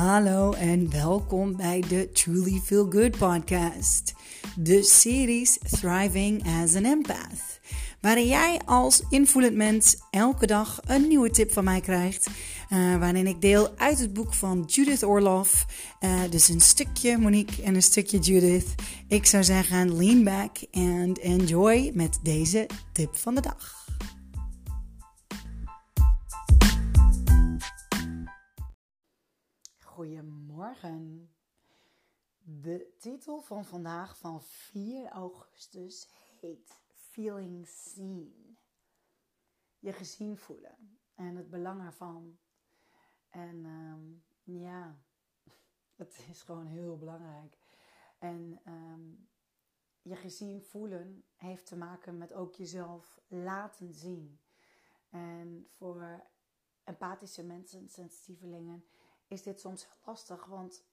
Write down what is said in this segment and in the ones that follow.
Hallo en welkom bij de Truly Feel Good podcast. De series Thriving as an Empath. Waarin jij als invoelend mens elke dag een nieuwe tip van mij krijgt. Uh, waarin ik deel uit het boek van Judith Orloff. Uh, dus een stukje Monique en een stukje Judith. Ik zou zeggen, lean back and enjoy met deze tip van de dag. Goedemorgen. De titel van vandaag van 4 augustus heet Feeling Seen. Je gezien voelen en het belang ervan. En um, ja, het is gewoon heel belangrijk. En um, je gezien voelen heeft te maken met ook jezelf laten zien. En voor empathische mensen, sensitievelingen is dit soms lastig. Want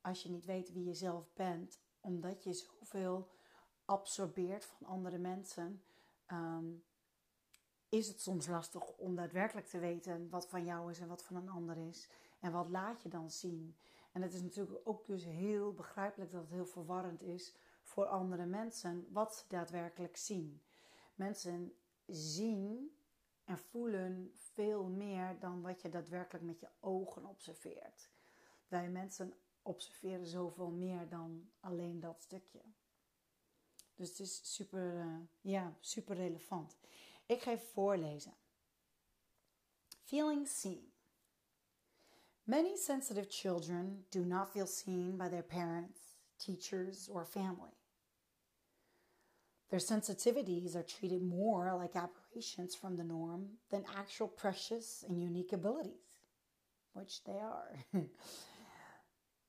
als je niet weet wie je zelf bent, omdat je zoveel absorbeert van andere mensen, um, is het soms lastig om daadwerkelijk te weten wat van jou is en wat van een ander is. En wat laat je dan zien? En het is natuurlijk ook dus heel begrijpelijk dat het heel verwarrend is voor andere mensen wat ze daadwerkelijk zien. Mensen zien en voelen veel meer dan wat je daadwerkelijk met je ogen observeert. Wij mensen observeren zoveel meer dan alleen dat stukje. Dus het is super, uh, ja, super relevant. Ik ga even voorlezen. Feeling seen. Many sensitive children do not feel seen by their parents, teachers, or family. Their sensitivities are treated more like aberrations from the norm than actual precious and unique abilities, which they are.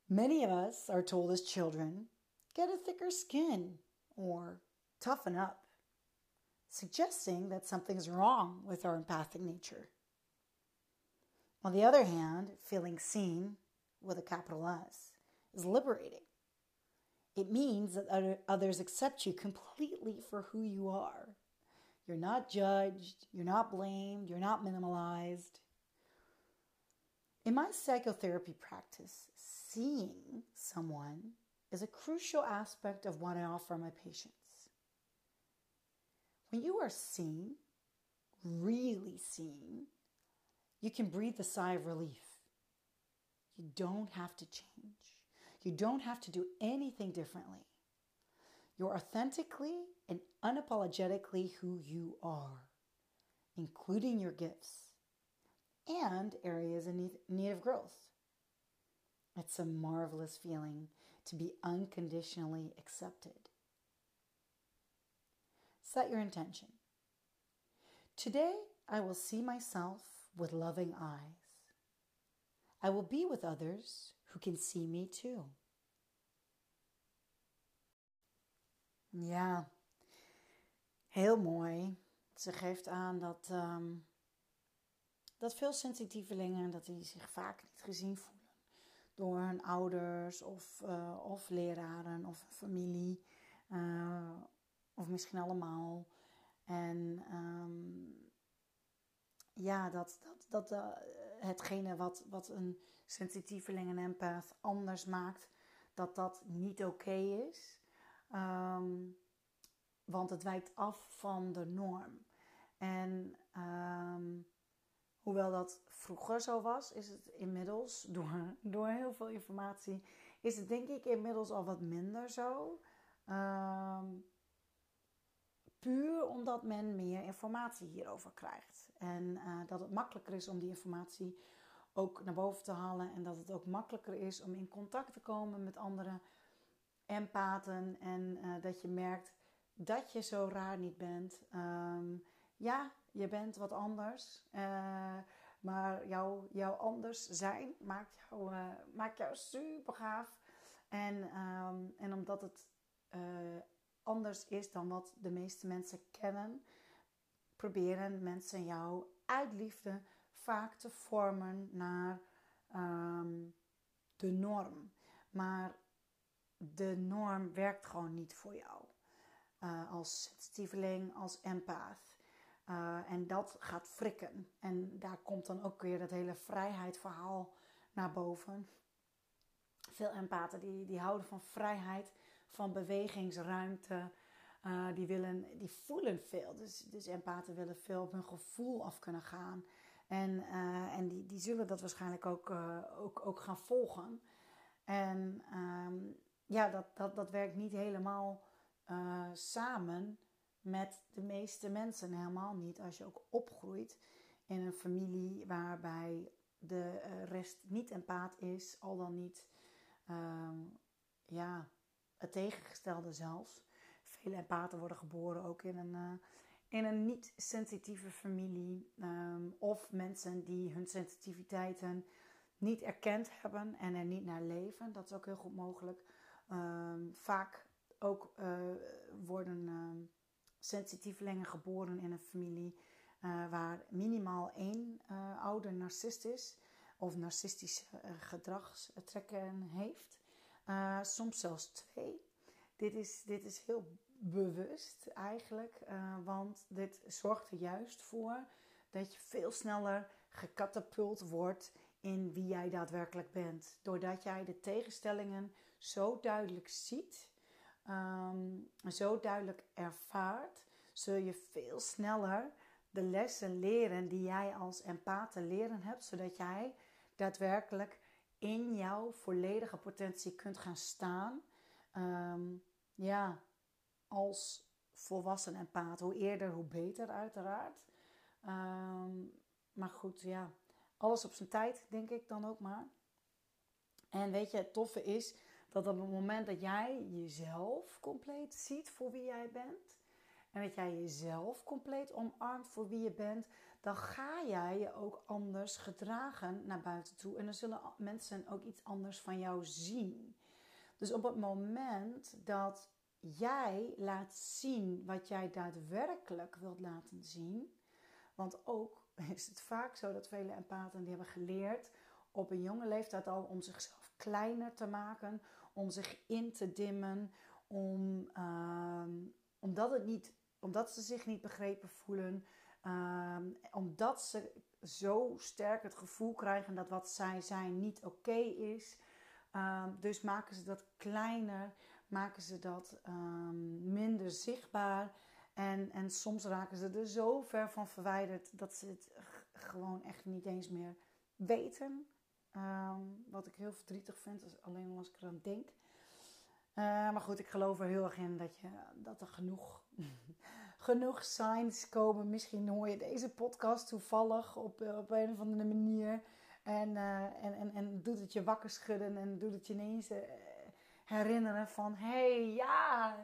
Many of us are told as children get a thicker skin or toughen up, suggesting that something's wrong with our empathic nature. On the other hand, feeling seen with a capital S is liberating. It means that others accept you completely for who you are. You're not judged, you're not blamed, you're not minimalized. In my psychotherapy practice, seeing someone is a crucial aspect of what I offer my patients. When you are seen, really seen, you can breathe a sigh of relief. You don't have to change. You don't have to do anything differently. You're authentically and unapologetically who you are, including your gifts and areas in need of growth. It's a marvelous feeling to be unconditionally accepted. Set your intention. Today, I will see myself with loving eyes. I will be with others who can see me too. Ja, heel mooi. Ze geeft aan dat, um, dat veel sensitievelingen dat die zich vaak niet gezien voelen door hun ouders of, uh, of leraren of familie. Uh, of misschien allemaal. En um, ja, dat, dat, dat uh, hetgene wat, wat een sensitieveling en empath anders maakt, dat dat niet oké is. Um, want het wijkt af van de norm. En um, hoewel dat vroeger zo was, is het inmiddels, door, door heel veel informatie, is het denk ik inmiddels al wat minder zo. Um, puur omdat men meer informatie hierover krijgt. En uh, dat het makkelijker is om die informatie ook naar boven te halen. En dat het ook makkelijker is om in contact te komen met andere empathen. En uh, dat je merkt dat je zo raar niet bent. Um, ja, je bent wat anders. Uh, maar jouw jouw anders zijn maakt jou, uh, maakt jou super gaaf. En, um, en omdat het anders is dan wat de meeste mensen kennen, proberen mensen jou uit liefde vaak te vormen naar um, de norm. Maar de norm werkt gewoon niet voor jou. Uh, als sensitieveling, als empath. Uh, en dat gaat frikken. En daar komt dan ook weer dat hele vrijheidsverhaal naar boven. Veel empaten die, die houden van vrijheid, van bewegingsruimte. Uh, die, willen, die voelen veel. Dus, dus empaten willen veel op hun gevoel af kunnen gaan. En, uh, en die, die zullen dat waarschijnlijk ook, uh, ook, ook gaan volgen. En um, ja, dat, dat, dat werkt niet helemaal samen met de meeste mensen. Helemaal niet als je ook opgroeit in een familie waarbij de rest niet empaat is, al dan niet um, ja, het tegengestelde zelfs. Vele empathen worden geboren ook in een, in een niet-sensitieve familie. Um, of mensen die hun sensitiviteiten niet erkend hebben en er niet naar leven. Dat is ook heel goed mogelijk. Um, vaak ook uh, worden uh, sensitievelingen geboren in een familie uh, waar minimaal één ouder narcist is of narcistische gedragstrekken heeft. soms zelfs twee. Dit is, dit is heel bewust eigenlijk, uh, want dit zorgt er juist voor dat je veel sneller gecatapult wordt in wie jij daadwerkelijk bent. Doordat jij de tegenstellingen zo duidelijk ziet, um, zo duidelijk ervaart, zul je veel sneller de lessen leren die jij als empath te leren hebt, zodat jij daadwerkelijk in jouw volledige potentie kunt gaan staan. Um, ja, als volwassen empath. Hoe eerder, hoe beter, uiteraard. Um, maar goed, ja, alles op zijn tijd, denk ik dan ook maar. En weet je, het toffe is dat op het moment dat jij jezelf compleet ziet voor wie jij bent. En dat jij jezelf compleet omarmt voor wie je bent, dan ga jij je ook anders gedragen naar buiten toe. En dan zullen mensen ook iets anders van jou zien. Dus op het moment dat jij laat zien wat jij daadwerkelijk wilt laten zien. Want ook is het vaak zo dat vele empathen die hebben geleerd op een jonge leeftijd al om zichzelf kleiner te maken, om zich in te dimmen, om, uh, omdat, het niet, omdat ze zich niet begrepen voelen, uh, omdat ze zo sterk het gevoel krijgen dat wat zij zijn niet oké is. Uh, dus maken ze dat kleiner, maken ze dat um, minder zichtbaar. En, en soms raken ze er zo ver van verwijderd dat ze het gewoon echt niet eens meer weten. Um, wat ik heel verdrietig vind, alleen als ik eraan denk. Uh, maar goed, ik geloof er heel erg in dat, je, dat er genoeg, genoeg signs komen. Misschien hoor je deze podcast toevallig op, op een of andere manier. En, uh, en, en, en doet het je wakker schudden en doet het je ineens herinneren van... Hé, hey, ja,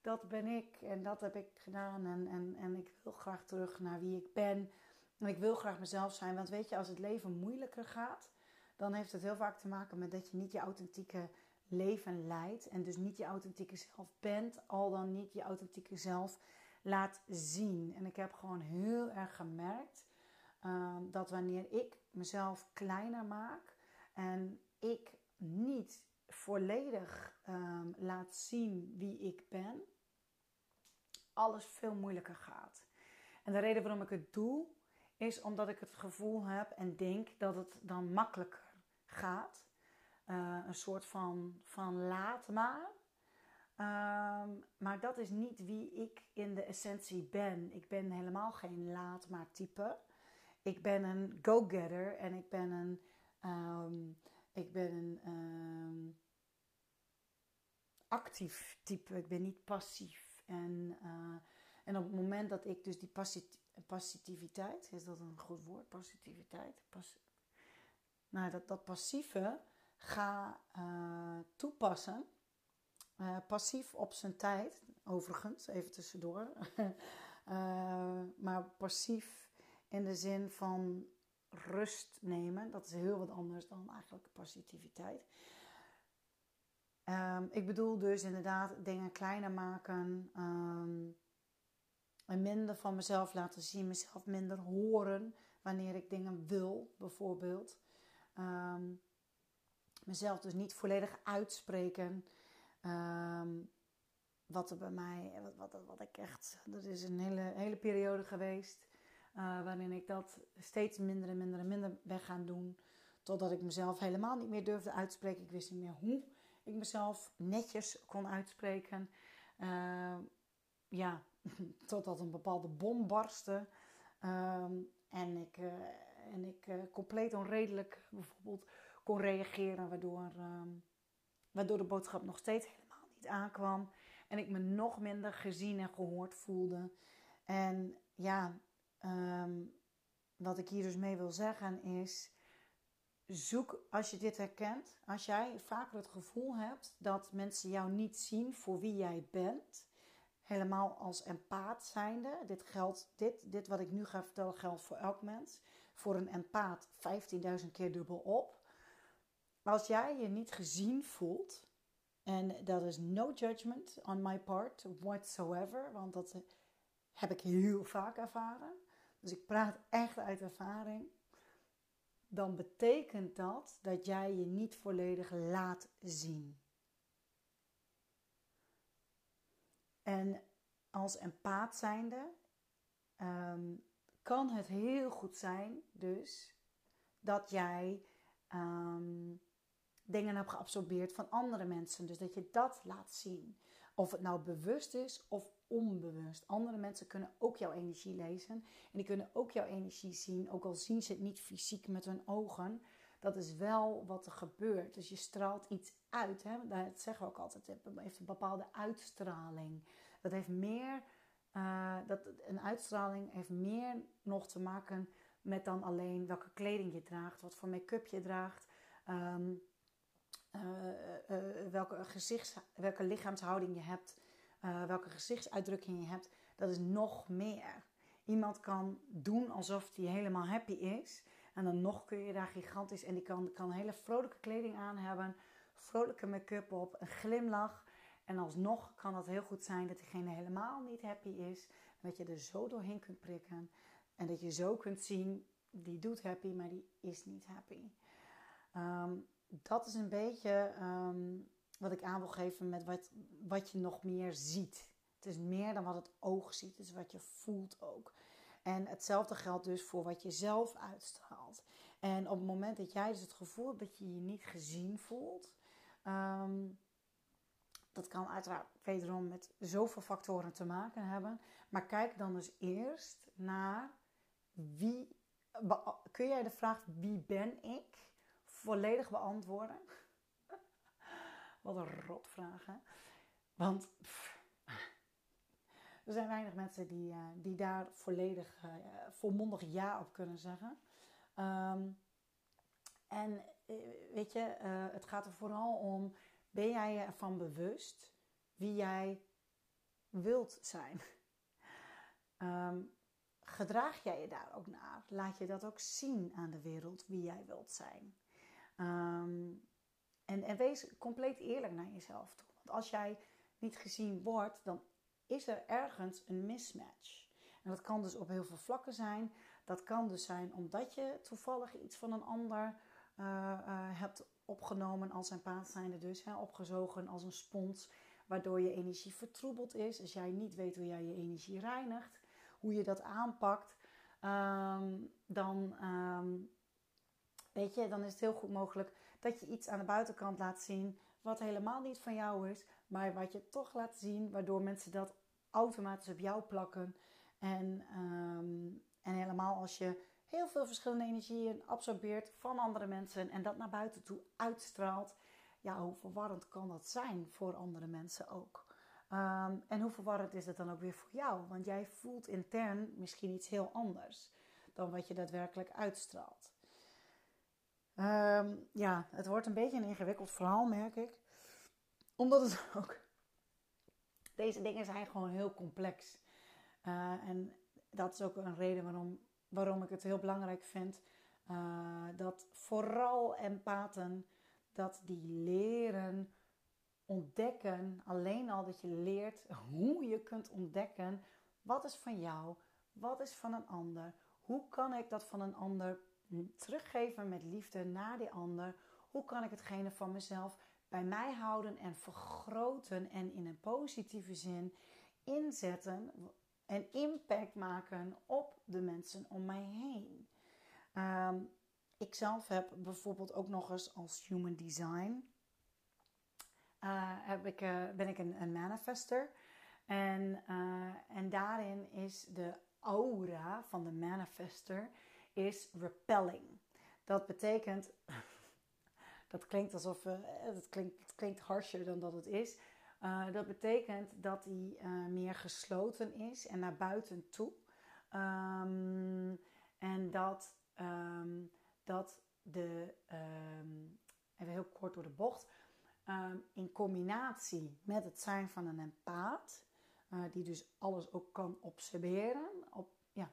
dat ben ik en dat heb ik gedaan. En, en, en ik wil graag terug naar wie ik ben. En ik wil graag mezelf zijn. Want weet je, als het leven moeilijker gaat... dan heeft het heel vaak te maken met dat je niet je authentieke leven leidt. En dus niet je authentieke zelf bent. Al dan niet je authentieke zelf laat zien. En ik heb gewoon heel erg gemerkt... Um, dat wanneer ik mezelf kleiner maak en ik niet volledig um, laat zien wie ik ben, alles veel moeilijker gaat. En de reden waarom ik het doe, is omdat ik het gevoel heb en denk dat het dan makkelijker gaat. Uh, een soort van, van laat maar. Um, maar dat is niet wie ik in de essentie ben. Ik ben helemaal geen laat maar type. Ik ben een go-getter en ik ben een, um, ik ben een actief type. Ik ben niet passief. En, uh, en op het moment dat ik dus die passiviteit, is dat een goed woord? Passiviteit? Pas nou, dat, dat passieve ga uh, toepassen. Uh, passief op zijn tijd, overigens, even tussendoor. maar passief in de zin van rust nemen. Dat is heel wat anders dan eigenlijk positiviteit. Um, ik bedoel dus inderdaad dingen kleiner maken. Um, en minder van mezelf laten zien. Mezelf minder horen wanneer ik dingen wil, bijvoorbeeld. Um, mezelf dus niet volledig uitspreken. wat er bij mij, wat, wat, wat ik echt, dat is een hele, hele periode geweest uh, waarin ik dat steeds minder en minder en minder ben gaan doen. Totdat ik mezelf helemaal niet meer durfde uitspreken. Ik wist niet meer hoe ik mezelf netjes kon uitspreken. Uh, ja, totdat een bepaalde bom barstte. Ehm, en ik, uh, en ik uh, compleet onredelijk bijvoorbeeld kon reageren, waardoor, ehm, waardoor de boodschap nog steeds helemaal niet aankwam. En ik me nog minder gezien en gehoord voelde. En ja, um, wat ik hier dus mee wil zeggen is: zoek als je dit herkent, als jij vaker het gevoel hebt dat mensen jou niet zien voor wie jij bent, helemaal als empaat zijnde. Dit geldt, dit, dit wat ik nu ga vertellen geldt voor elk mens. Voor een empaat 15.000 keer dubbel op. Als jij je niet gezien voelt, en dat is no judgment on my part whatsoever, want dat heb ik heel vaak ervaren. Dus ik praat echt uit ervaring. Dan betekent dat dat jij je niet volledig laat zien. En als empaat zijnde um, kan het heel goed zijn dus dat jij um, dingen hebt geabsorbeerd van andere mensen. Dus dat je dat laat zien. Of het nou bewust is of onbewust. Andere mensen kunnen ook jouw energie lezen. En die kunnen ook jouw energie zien. Ook al zien ze het niet fysiek met hun ogen. Dat is wel wat er gebeurt. Dus je straalt iets uit. Hè? Dat zeggen we ook altijd. Het heeft een bepaalde uitstraling. Dat heeft meer. Uh, dat, een uitstraling heeft meer nog te maken met dan alleen welke kleding je draagt, wat voor make-up je draagt, um, welke, gezichts, welke lichaamshouding je hebt, welke gezichtsuitdrukking je hebt. Dat is nog meer. Iemand kan doen alsof hij helemaal happy is. En dan nog kun je daar gigantisch. En die kan, kan hele vrolijke kleding aan hebben. Vrolijke make-up op. Een glimlach. En alsnog kan het heel goed zijn dat diegene helemaal niet happy is. En dat je er zo doorheen kunt prikken. En dat je zo kunt zien, die doet happy, maar die is niet happy. Um, dat is een beetje um, wat ik aan wil geven met wat, wat je nog meer ziet. Het is meer dan wat het oog ziet, is wat je voelt ook. En hetzelfde geldt dus voor wat je zelf uitstraalt. En op het moment dat jij dus het gevoel hebt dat je je niet gezien voelt, um, dat kan uiteraard wederom met zoveel factoren te maken hebben. Maar kijk dan dus eerst naar wie. Kun jij de vraag wie ben ik volledig beantwoorden? Wat een rotvraag, hè? Want er zijn weinig mensen die, uh, die daar volledig uh, volmondig ja op kunnen zeggen. Um, en uh, weet je, het gaat er vooral om ben jij je ervan bewust wie jij wilt zijn? Um, gedraag jij je daar ook naar? Laat je dat ook zien aan de wereld wie jij wilt zijn? Um, en, en wees compleet eerlijk naar jezelf toe. Want als jij niet gezien wordt, dan is er ergens een mismatch. En dat kan dus op heel veel vlakken zijn. Dat kan dus zijn omdat je toevallig iets van een ander uh, uh, hebt opgenomen als een paard zijnde dus, hè, opgezogen als een spons, waardoor je energie vertroebeld is. Als jij niet weet hoe jij je energie reinigt, hoe je dat aanpakt, um, dan, um, weet je, dan is het heel goed mogelijk dat je iets aan de buitenkant laat zien wat helemaal niet van jou is, maar wat je toch laat zien, waardoor mensen dat automatisch op jou plakken. En, um, en helemaal als je heel veel verschillende energieën absorbeert van andere mensen en dat naar buiten toe uitstraalt. Ja, hoe verwarrend kan dat zijn voor andere mensen ook? Um, en hoe verwarrend is het dan ook weer voor jou? Want jij voelt intern misschien iets heel anders dan wat je daadwerkelijk uitstraalt. Um, ja, het wordt een beetje een ingewikkeld verhaal, merk ik. Omdat het ook. Deze dingen zijn gewoon heel complex. Uh, en dat is ook een reden waarom waarom ik het heel belangrijk vind uh, dat vooral empathen dat die leren ontdekken, alleen al dat je leert hoe je kunt ontdekken wat is van jou, wat is van een ander, hoe kan ik dat van een ander teruggeven met liefde naar die ander, hoe kan ik hetgene van mezelf bij mij houden en vergroten en in een positieve zin inzetten en impact maken op de mensen om mij heen. Um, ik zelf heb bijvoorbeeld ook nog eens als human design. heb ik, ben ik een, manifester. En, en daarin is de aura van de manifester is repelling. Dat betekent, dat klinkt alsof, uh, dat klinkt, het klinkt harsher dan dat het is. Uh, dat betekent dat hij uh, meer gesloten is en naar buiten toe. Um, en dat, um, dat de, um, even heel kort door de bocht, in combinatie met het zijn van een empaat, die dus alles ook kan observeren, op, ja,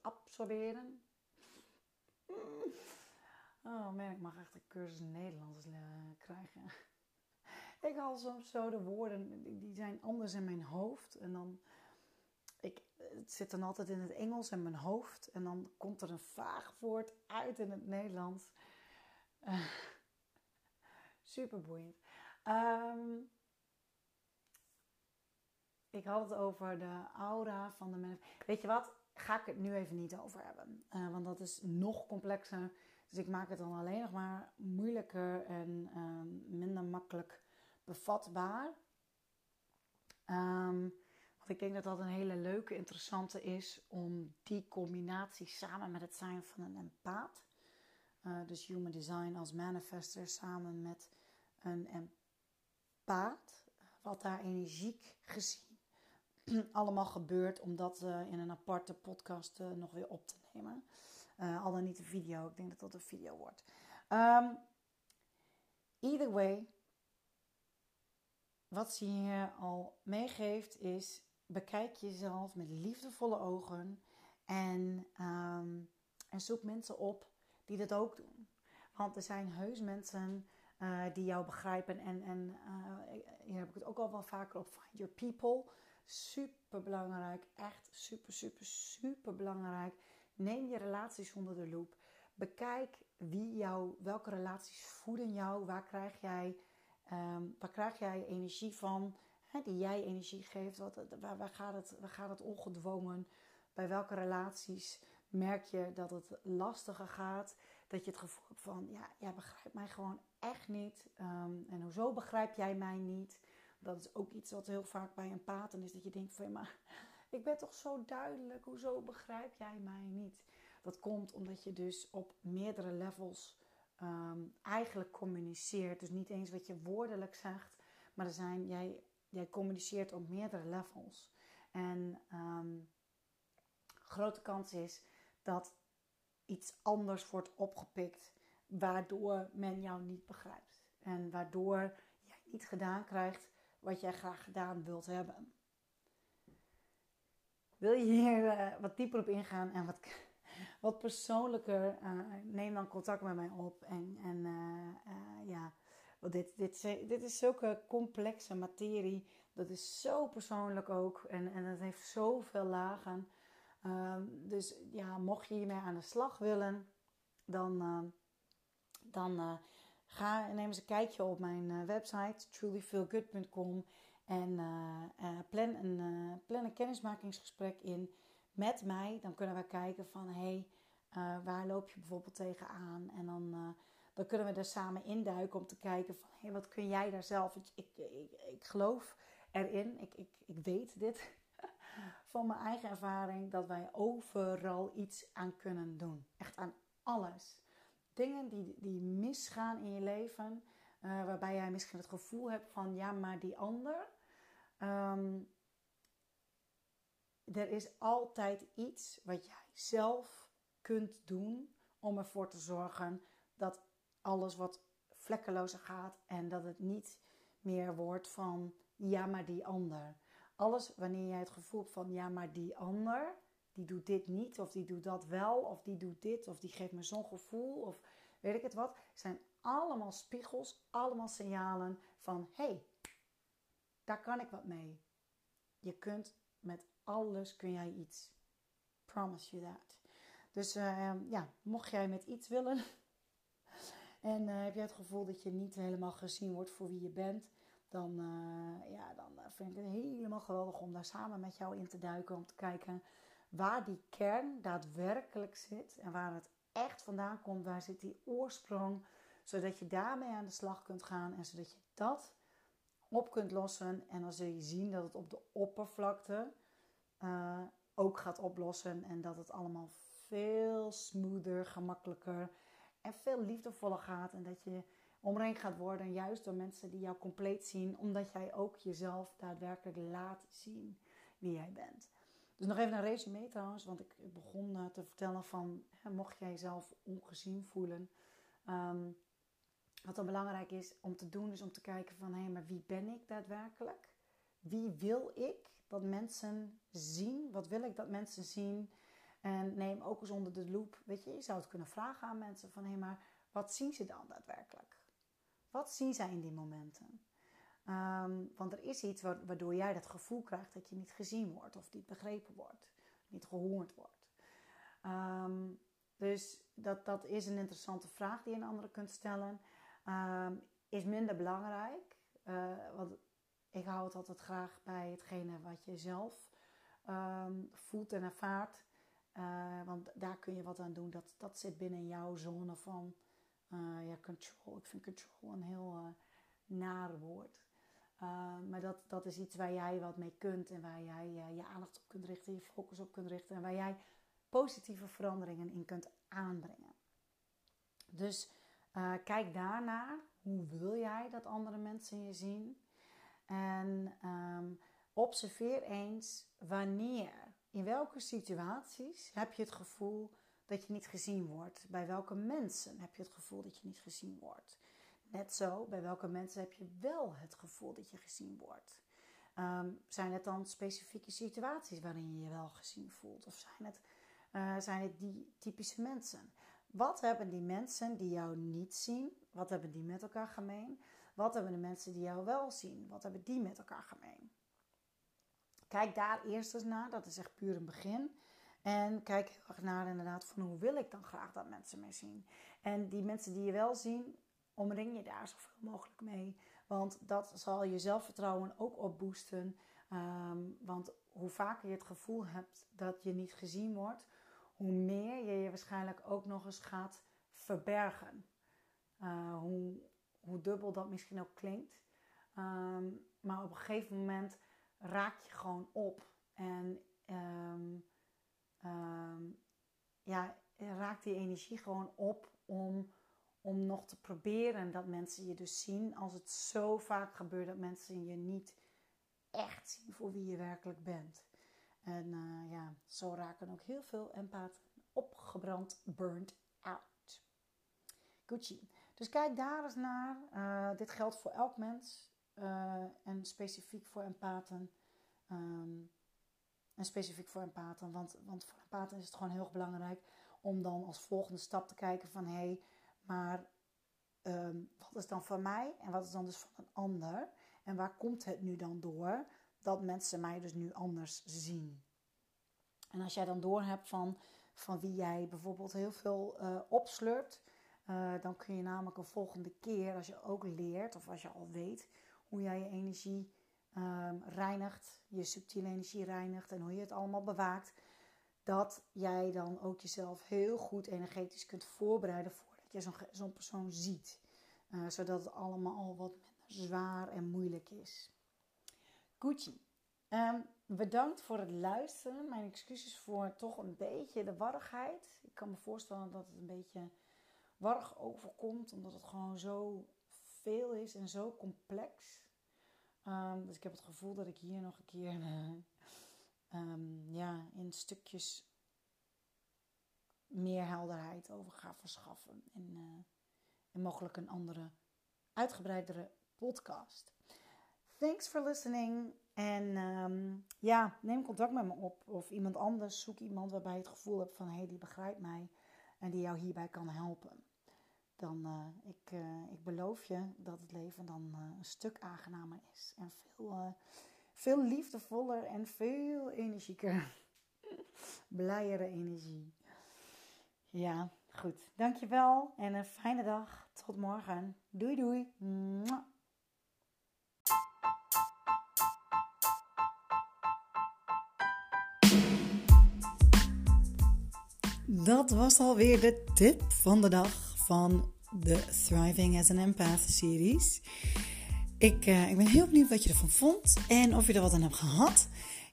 absorberen, Oh man, ik mag echt een cursus Nederlands krijgen. ik haal soms zo de woorden, die zijn anders in mijn hoofd. En dan, ik, het zit dan altijd in het Engels in mijn hoofd. En dan komt er een vaag woord uit in het Nederlands. Super boeiend. Um, ik had het over de aura van de mensen. Weet je wat? Ga ik het nu even niet over hebben. Uh, want dat is nog complexer. Dus ik maak het dan alleen nog maar moeilijker en uh, minder makkelijk bevatbaar. Um, want ik denk dat dat een hele leuke, interessante is om die combinatie samen met het zijn van een empaat. Uh, dus human design als manifester samen met een empaat. Wat daar energiek gezien allemaal gebeurt om dat uh, in een aparte podcast uh, nog weer op te nemen. Uh, al dan niet een video, ik denk dat dat een video wordt. Um, either way, wat ze hier al meegeeft is: bekijk jezelf met liefdevolle ogen en, um, en zoek mensen op die dat ook doen. Want er zijn heus mensen die jou begrijpen. En, en uh, hier heb ik het ook al wel vaker op. Find your people. Super belangrijk. Echt super, super, super belangrijk. Neem je relaties onder de loep. Bekijk wie jou, welke relaties voeden jou. Waar krijg jij, um, waar krijg jij energie van? Die jij energie geeft. Wat, waar, gaat het, waar gaat het ongedwongen? Bij welke relaties merk je dat het lastiger gaat? Dat je het gevoel hebt van, ja, jij begrijpt mij gewoon echt niet. Um, en hoezo begrijp jij mij niet? Dat is ook iets wat heel vaak bij een paten is. Dat je denkt van, ja, maar ik ben toch zo duidelijk. Hoezo begrijp jij mij niet? Dat komt omdat je dus op meerdere levels um, eigenlijk communiceert. Dus niet eens wat je woordelijk zegt. Maar er zijn, jij, jij communiceert op meerdere levels. En um, grote kans is dat iets anders wordt opgepikt, waardoor men jou niet begrijpt. En waardoor jij niet gedaan krijgt wat jij graag gedaan wilt hebben. Wil je hier uh, wat dieper op ingaan en wat, wat persoonlijker, uh, neem dan contact met mij op. En, en uh, ja, want dit, dit, dit is zulke complexe materie. Dat is zo persoonlijk ook. En, en het heeft zoveel lagen. Ehm, dus ja, mocht je hiermee aan de slag willen, dan, dan ga neem eens een kijkje op mijn uh, website trulyfeelgood.com en plan, een, plan een kennismakingsgesprek in met mij. Dan kunnen we kijken van hé, hey, waar loop je bijvoorbeeld tegenaan? En dan, dan kunnen we er samen induiken om te kijken van hé, hey, wat kun jij daar zelf? Ik, ik, ik, ik geloof erin, ik, ik, ik weet dit van mijn eigen ervaring dat wij overal iets aan kunnen doen. Echt aan alles. Dingen die, die misgaan in je leven, uh, waarbij jij misschien het gevoel hebt van ja, maar die ander. Um, er is altijd iets wat jij zelf kunt doen om ervoor te zorgen dat alles wat vlekkelozer gaat en dat het niet meer wordt van ja, maar die ander alles wanneer jij het gevoel hebt van ja, maar die ander, die doet dit niet, of die doet dat wel, of die doet dit, of die geeft me zo'n gevoel, of weet ik het wat, zijn allemaal spiegels, allemaal signalen van hé, hey, daar kan ik wat mee. Je kunt met alles kun jij iets. Promise you that. Dus uh, ja, mocht jij met iets willen en uh, heb jij het gevoel dat je niet helemaal gezien wordt voor wie je bent, dan, uh, ja, dan eh, vind ik het helemaal geweldig om daar samen met jou in te duiken. Om te kijken waar die kern daadwerkelijk zit en waar het echt vandaan komt, waar zit die oorsprong, zodat je daarmee aan de slag kunt gaan en zodat je dat op kunt lossen. En dan zul je zien dat het op de oppervlakte uh, ook gaat oplossen en dat het allemaal veel smoother, gemakkelijker en veel liefdevoller gaat. En dat je omringd gaat worden, juist door mensen die jou compleet zien, omdat jij ook jezelf daadwerkelijk laat zien wie jij bent. Dus nog even een resume trouwens, want ik begon uh, te vertellen van, hè, mocht jij jezelf ongezien voelen, um, wat dan belangrijk is om te doen, is om te kijken van, hé, hey, maar wie ben ik daadwerkelijk? Wie wil ik dat mensen zien? Wat wil ik dat mensen zien? En neem ook eens onder de loep, weet je, je zou het kunnen vragen aan mensen van, hé, hey, maar wat zien ze dan daadwerkelijk? Wat zien zij in die momenten? Um, want er is iets waardoor jij dat gevoel krijgt dat je niet gezien wordt of niet begrepen wordt, niet gehoord wordt. Um, dus dat, dat is een interessante vraag die je een andere kunt stellen. Um, is minder belangrijk, uh, want ik hou het altijd graag bij hetgene wat je zelf voelt en ervaart. Uh, want daar kun je wat aan doen. Dat, dat zit binnen jouw zone van uh, control. Ik vind control een heel naar woord. Uh, maar dat, dat is iets waar jij wat mee kunt en waar jij je aandacht op kunt richten, je focus op kunt richten en waar jij positieve veranderingen in kunt aanbrengen. Dus kijk daarnaar. Hoe wil jij dat andere mensen je zien? En um, observeer eens wanneer, in welke situaties heb je het gevoel dat je niet gezien wordt? Bij welke mensen heb je het gevoel dat je niet gezien wordt? Net zo, bij welke mensen heb je wel het gevoel dat je gezien wordt? Um, zijn het dan specifieke situaties waarin je je wel gezien voelt? Of zijn het, uh, zijn het die typische mensen? Wat hebben die mensen die jou niet zien? Wat hebben die met elkaar gemeen? Wat hebben de mensen die jou wel zien? Wat hebben die met elkaar gemeen? Kijk daar eerst eens naar. Dat is echt puur een begin. En kijk naar inderdaad van hoe wil ik dan graag dat mensen mij zien. En die mensen die je wel zien, omring je daar zoveel mogelijk mee. Want dat zal je zelfvertrouwen ook opboosten. Um, want hoe vaker je het gevoel hebt dat je niet gezien wordt, hoe meer je je waarschijnlijk ook nog eens gaat verbergen. Uh, hoe, hoe dubbel dat misschien ook klinkt. Um, maar op een gegeven moment raak je gewoon op. En um, ja, raakt die energie gewoon op om, om nog te proberen dat mensen je dus zien. Als het zo vaak gebeurt dat mensen je niet echt zien voor wie je werkelijk bent. En uh, ja, zo raken ook heel veel empathen opgebrand, burned out. Gucci. Dus kijk daar eens naar. Uh, dit geldt voor elk mens uh, en specifiek voor empathen. Um, en specifiek voor empathen. Want, want voor empathen is het gewoon heel belangrijk om dan als volgende stap te kijken van hé, hey, maar um, wat is dan van mij en wat is dan dus van een ander? En waar komt het nu dan door dat mensen mij dus nu anders zien? En als jij dan doorhebt van, van wie jij bijvoorbeeld heel veel uh, opslurpt, uh, dan kun je namelijk een volgende keer, als je ook leert of als je al weet hoe jij je energie um, reinigt, je subtiele energie reinigt en hoe je het allemaal bewaakt, dat jij dan ook jezelf heel goed energetisch kunt voorbereiden je zo'n persoon ziet. Uh, zodat het allemaal al wat zwaar en moeilijk is. Gucci. Um, bedankt voor het luisteren. Mijn excuses voor toch een beetje de warrigheid. Ik kan me voorstellen dat het een beetje warrig overkomt, omdat het gewoon zo veel is en zo complex. Um, dus ik heb het gevoel dat ik hier nog een keer um, ja, in stukjes meer helderheid over ga verschaffen. En, uh, en mogelijk een andere, uitgebreidere podcast. Thanks for listening. En um, ja, neem contact met me op. Of iemand anders. Zoek iemand waarbij je het gevoel hebt van... hé, hey, die begrijpt mij. En die jou hierbij kan helpen dan uh, ik, uh, ik beloof je dat het leven dan een stuk aangenamer is. En veel, veel liefdevoller en veel energieker. Blijere energie. Ja, goed. Dankjewel en een fijne dag. Tot morgen. Doei doei. Dat was alweer de tip van de dag van de Thriving as an Empath series. Ik, uh, ik ben heel benieuwd wat je ervan vond en of je er wat aan hebt gehad.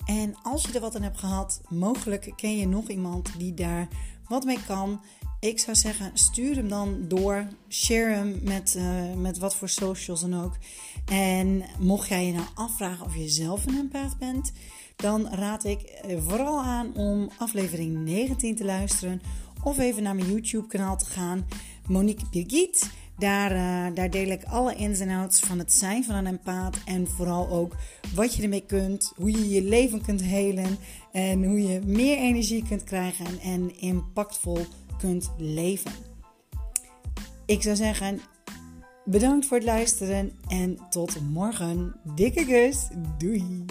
En als je er wat aan hebt gehad, mogelijk ken je nog iemand die daar wat mee kan. Ik zou zeggen, stuur hem dan door. Share hem met, uh, met wat voor socials dan ook. En mocht jij je nou afvragen of je zelf een empath bent, dan raad ik eh, vooral aan om aflevering 19 te luisteren. Of even naar mijn YouTube kanaal te gaan. Monique Birgit. Daar, uh, daar deel ik alle ins en outs van het zijn van een empath. En vooral ook wat je ermee kunt. Hoe je je leven kunt helen. En hoe je meer energie kunt krijgen. En impactvol kunt leven. Ik zou zeggen, bedankt voor het luisteren. En tot morgen. Dikke kus. Doei.